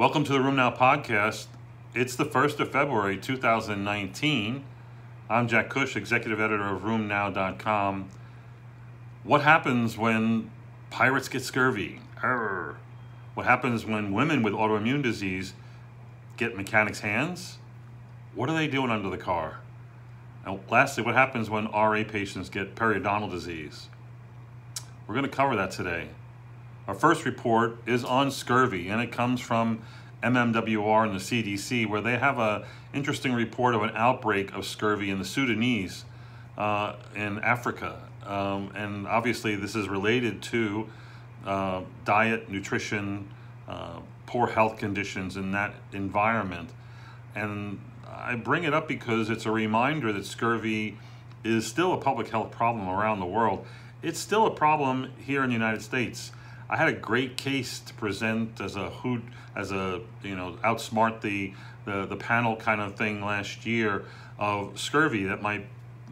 Welcome to the RheumNow podcast. It's the 1st of February 2019. I'm Jack Cush, executive editor of RheumNow.com. What happens when pirates get scurvy? Arr. What happens when women with autoimmune disease get mechanics' hands? What are they doing under the car? And lastly, what happens when RA patients get periodontal disease? We're going to cover that today. Our first report is on scurvy, and it comes from MMWR and the CDC, where they have an interesting report of an outbreak of scurvy in the Sudanese uh, in Africa. Um, and obviously, this is related to uh, diet, nutrition, uh, poor health conditions in that environment. And I bring it up because it's a reminder that scurvy is still a public health problem around the world. It's still a problem here in the United States. I had a great case to present as a hoot, as a you know outsmart the, the the panel kind of thing last year of scurvy that my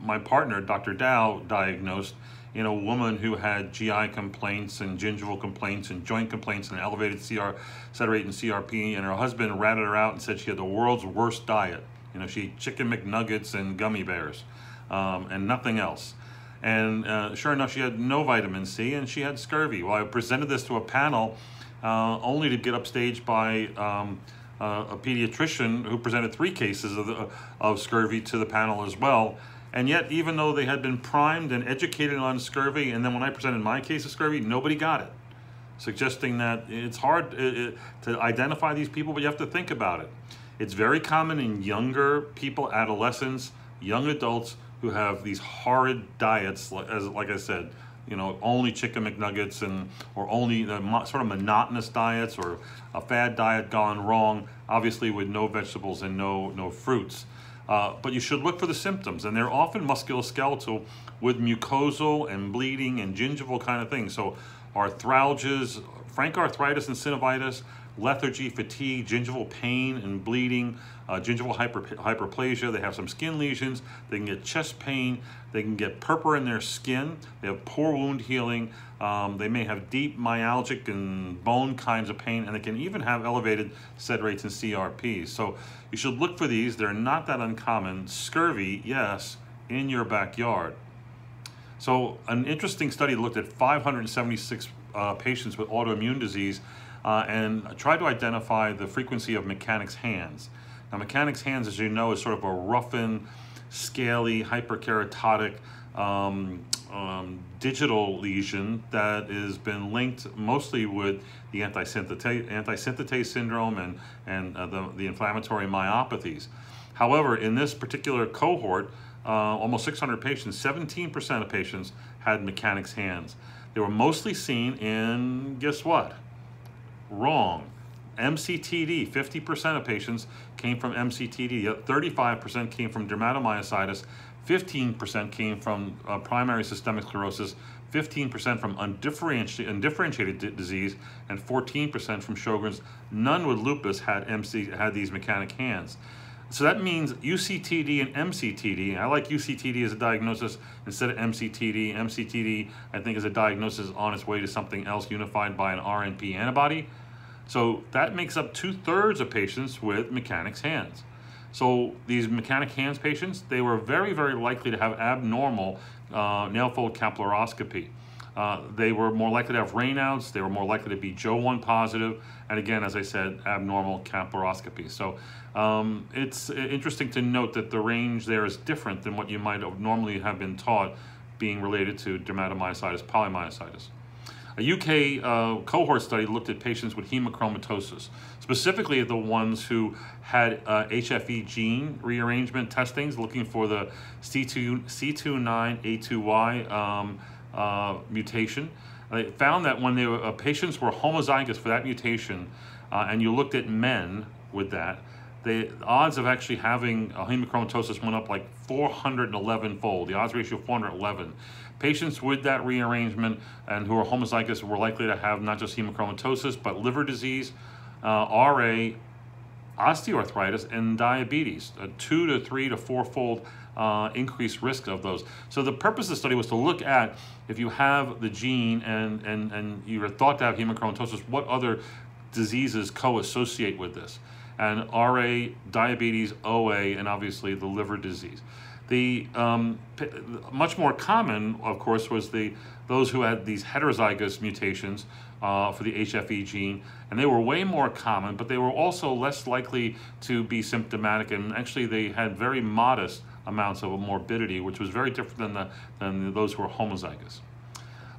my partner Dr. Dow diagnosed in a woman who had GI complaints and gingival complaints and joint complaints and elevated CR, sed rate and CRP, and her husband ratted her out and said she had the world's worst diet. You know, she ate chicken McNuggets and gummy bears um, and nothing else. And uh, sure enough, she had no vitamin C and she had scurvy. Well, I presented this to a panel uh, only to get upstaged by um, uh, a pediatrician who presented three cases of, the, of scurvy to the panel as well. And yet, even though they had been primed and educated on scurvy, and then when I presented my case of scurvy, nobody got it, suggesting that it's hard to identify these people, but you have to think about it. It's very common in younger people, adolescents, young adults who have these horrid diets, as like I said, you know, only chicken McNuggets and or only the sort of monotonous diets or a fad diet gone wrong, obviously with no vegetables and no no fruits. Uh, but you should look for the symptoms, and they're often musculoskeletal with mucosal and bleeding and gingival kind of things. So arthralgias, frank arthritis and synovitis, lethargy, fatigue, gingival pain and bleeding, uh, gingival hyper, hyperplasia. They have some skin lesions. They can get chest pain. They can get purpura in their skin. They have poor wound healing. Um, they may have deep myalgic and bone kinds of pain, and they can even have elevated sed rates and CRPs. So you should look for these. They're not that uncommon. Scurvy, yes, in your backyard. So an interesting study looked at 576 uh, patients with autoimmune disease uh, and try to identify the frequency of mechanics hands. Now, mechanics hands, as you know, is sort of a roughened, scaly, hyperkeratotic um, um, digital lesion that has been linked mostly with the antisynthetase, antisynthetase syndrome and, and uh, the, the inflammatory myopathies. However, in this particular cohort, uh, almost 600 patients, 17% of patients had mechanics hands. They were mostly seen in, guess what? Wrong. MCTD, 50% of patients came from MCTD, 35% came from dermatomyositis, 15% came from uh, primary systemic sclerosis, 15% from undifferentiated, undifferentiated disease, and 14% from Sjogren's. None with lupus had MC had these mechanic hands. So that means UCTD and MCTD. I like UCTD as a diagnosis instead of MCTD. MCTD, I think, is a diagnosis on its way to something else unified by an RNP antibody. So that makes up two thirds of patients with mechanics hands. So these mechanic hands patients, they were very, very likely to have abnormal uh, nail fold capillaroscopy. Uh, they were more likely to have Raynaud's. they were more likely to be Jo1 positive, and again, as I said, abnormal capillaroscopy. So um, it's interesting to note that the range there is different than what you might have normally have been taught being related to dermatomyositis, polymyositis. A UK uh, cohort study looked at patients with hemochromatosis, specifically the ones who had uh, HFE gene rearrangement testings, looking for the C2, C29A2Y um, uh, mutation. They found that when were, uh, patients were homozygous for that mutation, uh, and you looked at men with that, the odds of actually having a hemochromatosis went up like 411 fold, the odds ratio 411. Patients with that rearrangement and who are homozygous were likely to have not just hemochromatosis, but liver disease, uh, RA, osteoarthritis, and diabetes, a two to three to four-fold uh, increased risk of those. So the purpose of the study was to look at if you have the gene and, and, and you're thought to have hemochromatosis, what other diseases co-associate with this, and RA, diabetes, OA, and obviously the liver disease. The um, much more common, of course, was the those who had these heterozygous mutations uh, for the HFE gene, and they were way more common, but they were also less likely to be symptomatic, and actually they had very modest amounts of morbidity, which was very different than the than those who were homozygous.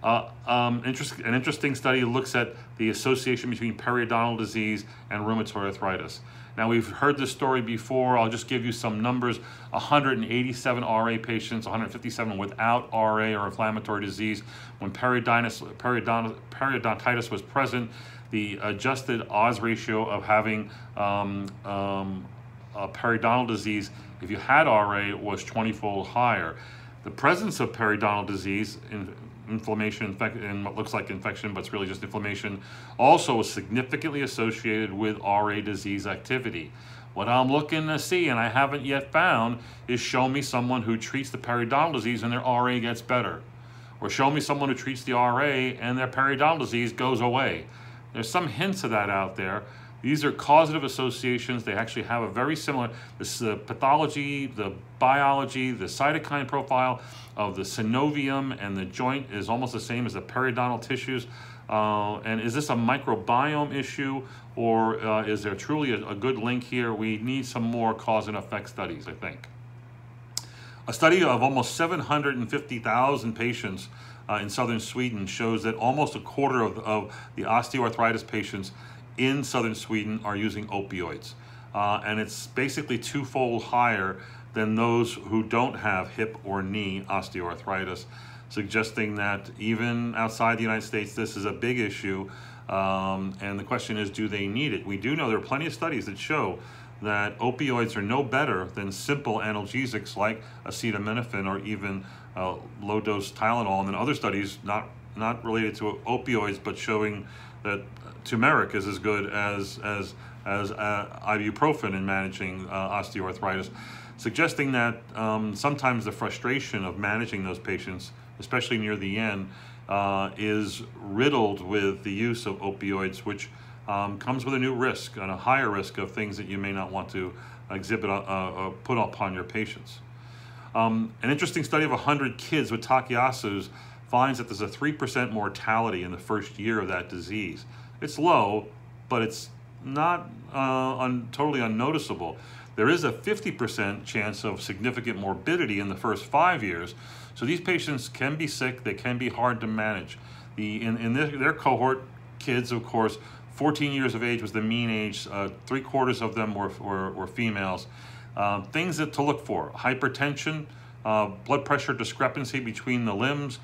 Uh, um, interest, an interesting study looks at the association between periodontal disease and rheumatoid arthritis. Now, we've heard this story before. I'll just give you some numbers 187 RA patients, 157 without RA or inflammatory disease. When periodontitis, was present, the adjusted odds ratio of having um, um, periodontal disease, if you had RA, was 20 fold higher. The presence of periodontal disease, in, inflammation and what looks like infection, but it's really just inflammation, also is significantly associated with RA disease activity. What I'm looking to see, and I haven't yet found, is show me someone who treats the periodontal disease and their RA gets better. Or show me someone who treats the RA and their periodontal disease goes away. There's some hints of that out there, these are causative associations. They actually have a very similar, this the pathology, the biology, the cytokine profile of the synovium and the joint is almost the same as the periodontal tissues. Uh, and is this a microbiome issue or uh, is there truly a, a good link here? We need some more cause and effect studies, I think. A study of almost 750,000 patients uh, in southern Sweden shows that almost a quarter of, of the osteoarthritis patients in southern Sweden are using opioids. Uh, and it's basically twofold higher than those who don't have hip or knee osteoarthritis, suggesting that even outside the United States, this is a big issue. Um, and the question is, do they need it? We do know there are plenty of studies that show that opioids are no better than simple analgesics like acetaminophen or even uh, low dose Tylenol. And then other studies, not, not related to opioids, but showing that turmeric is as good as as as uh, ibuprofen in managing uh, osteoarthritis, suggesting that um, sometimes the frustration of managing those patients, especially near the end, uh, is riddled with the use of opioids, which um, comes with a new risk and a higher risk of things that you may not want to exhibit, uh, uh, put upon your patients. Um, an interesting study of 100 kids with Takayasu's finds that there's a 3% mortality in the first year of that disease. It's low, but it's not uh, un totally unnoticeable. There is a 50% chance of significant morbidity in the first five years. So these patients can be sick, they can be hard to manage. The, in in their, their cohort, kids, of course, 14 years of age was the mean age, uh, three quarters of them were, were, were females. Uh, things that to look for, hypertension, uh, blood pressure discrepancy between the limbs,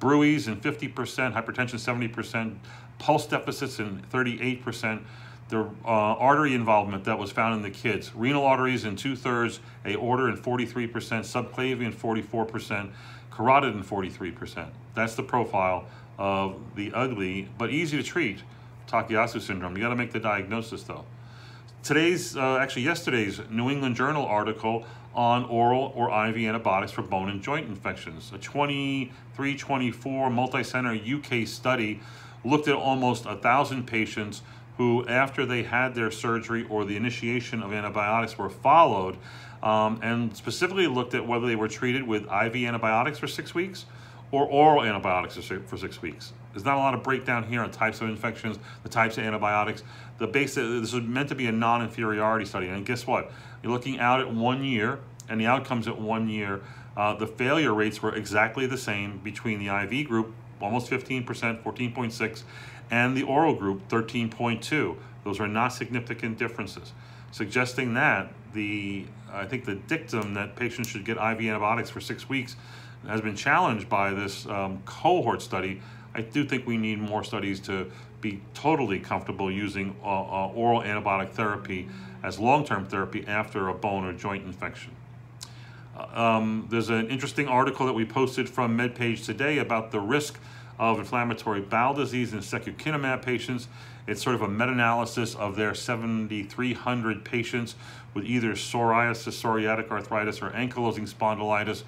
bruits in 50%, hypertension 70%, pulse deficits in 38%, the uh, artery involvement that was found in the kids, renal arteries in two thirds, aorta in 43%, subclavian 44%, carotid in 43%. That's the profile of the ugly but easy to treat Takayasu syndrome. You got to make the diagnosis though. Today's, uh, actually yesterday's New England Journal article on oral or IV antibiotics for bone and joint infections. A 23-24 multi-center UK study looked at almost a thousand patients who, after they had their surgery or the initiation of antibiotics, were followed um, and specifically looked at whether they were treated with IV antibiotics for six weeks or oral antibiotics for six weeks. There's not a lot of breakdown here on types of infections, the types of antibiotics. The basic, this is meant to be a non-inferiority study. And guess what? You're looking out at one year and the outcomes at one year. Uh, the failure rates were exactly the same between the IV group almost 15%, 14.6, and the oral group 13.2. Those are not significant differences, suggesting that the I think the dictum that patients should get IV antibiotics for six weeks has been challenged by this um, cohort study. I do think we need more studies to be totally comfortable using uh, uh, oral antibiotic therapy as long-term therapy after a bone or joint infection. Um, there's an interesting article that we posted from MedPage today about the risk of inflammatory bowel disease in secukinumab patients. It's sort of a meta-analysis of their 7,300 patients with either psoriasis, psoriatic arthritis, or ankylosing spondylitis,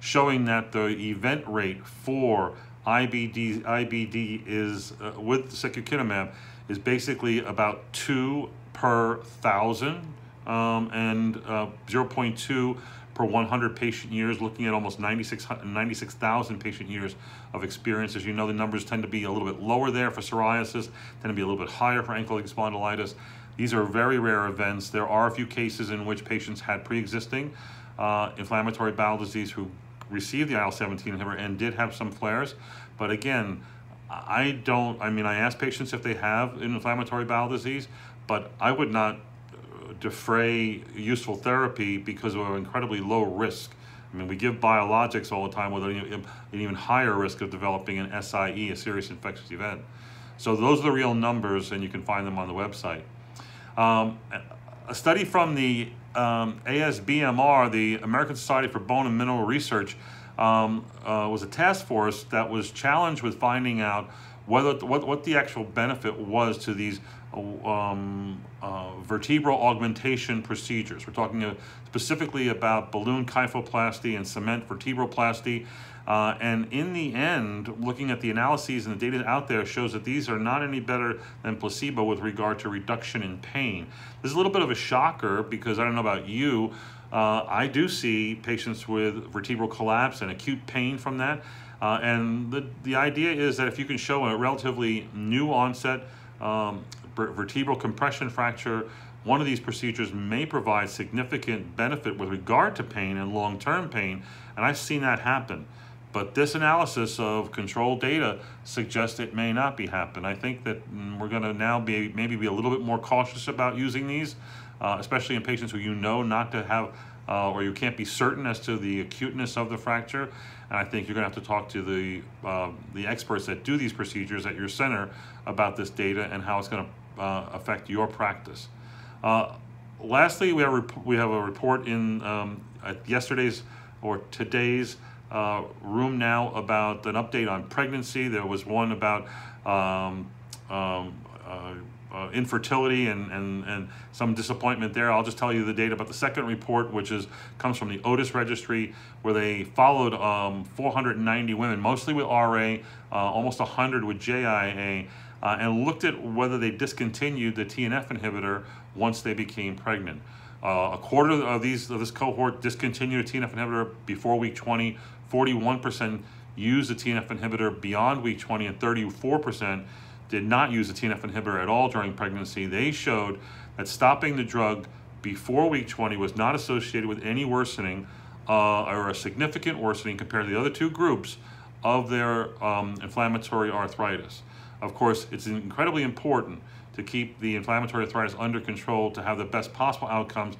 showing that the event rate for IBD, IBD is uh, with secukinumab is basically about two per thousand um, and uh, 0.2 per 100 patient years, looking at almost 96,000 96, patient years of experience. As you know, the numbers tend to be a little bit lower there for psoriasis, tend to be a little bit higher for ankylosing spondylitis. These are very rare events. There are a few cases in which patients had pre-existing uh, inflammatory bowel disease who received the IL-17 inhibitor and did have some flares. But again, I don't, I mean, I ask patients if they have an inflammatory bowel disease, but I would not defray useful therapy because of an incredibly low risk. I mean, we give biologics all the time with an even higher risk of developing an SIE, a serious infectious event. So those are the real numbers, and you can find them on the website. Um, a study from the um, ASBMR, the American Society for Bone and Mineral Research, um, uh, was a task force that was challenged with finding out whether what, what the actual benefit was to these um, uh, vertebral augmentation procedures. We're talking uh, specifically about balloon kyphoplasty and cement vertebroplasty. Uh, and in the end, looking at the analyses and the data out there shows that these are not any better than placebo with regard to reduction in pain. This is a little bit of a shocker because I don't know about you, uh, I do see patients with vertebral collapse and acute pain from that. Uh, and the, the idea is that if you can show a relatively new onset um, vertebral compression fracture, one of these procedures may provide significant benefit with regard to pain and long-term pain, and I've seen that happen. But this analysis of control data suggests it may not be happen. I think that mm, we're going to now be maybe be a little bit more cautious about using these, uh, especially in patients who you know not to have uh, or you can't be certain as to the acuteness of the fracture. And I think you're going to have to talk to the uh, the experts that do these procedures at your center about this data and how it's going to uh, affect your practice. Uh, lastly, we have we have a report in um, yesterday's or today's uh, now about an update on pregnancy. There was one about um, um, uh, infertility and, and, and some disappointment there. I'll just tell you the data about the second report, which is comes from the Otis Registry, where they followed um, 490 women, mostly with RA, uh, almost 100 with JIA, uh, and looked at whether they discontinued the TNF inhibitor once they became pregnant. Uh, a quarter of these of this cohort discontinued a TNF inhibitor before week 20. 41% used a TNF inhibitor beyond week 20, and 34% did not use a TNF inhibitor at all during pregnancy. They showed that stopping the drug before week 20 was not associated with any worsening uh, or a significant worsening compared to the other two groups of their um, inflammatory arthritis. Of course, it's incredibly important to keep the inflammatory arthritis under control to have the best possible outcomes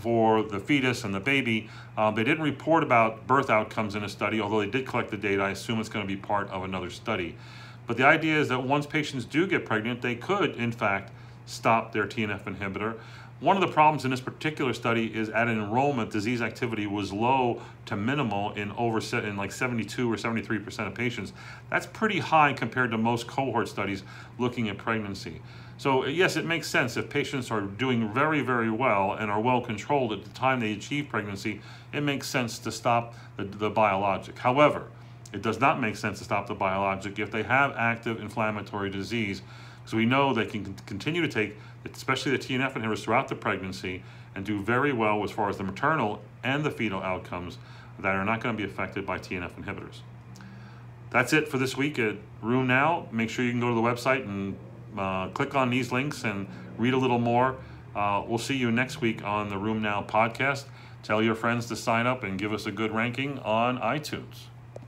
for the fetus and the baby. Um, they didn't report about birth outcomes in a study, although they did collect the data. I assume it's going to be part of another study. But the idea is that once patients do get pregnant, they could, in fact, stop their TNF inhibitor. One of the problems in this particular study is at enrollment, disease activity was low to minimal in over in like 72 or 73% of patients. That's pretty high compared to most cohort studies looking at pregnancy. So yes, it makes sense if patients are doing very, very well and are well controlled at the time they achieve pregnancy, it makes sense to stop the, the biologic. However, it does not make sense to stop the biologic if they have active inflammatory disease so we know they can continue to take, especially the TNF inhibitors throughout the pregnancy and do very well as far as the maternal and the fetal outcomes that are not going to be affected by TNF inhibitors. That's it for this week at RheumNow. Make sure you can go to the website and uh, click on these links and read a little more. Uh, we'll see you next week on the RheumNow podcast. Tell your friends to sign up and give us a good ranking on iTunes.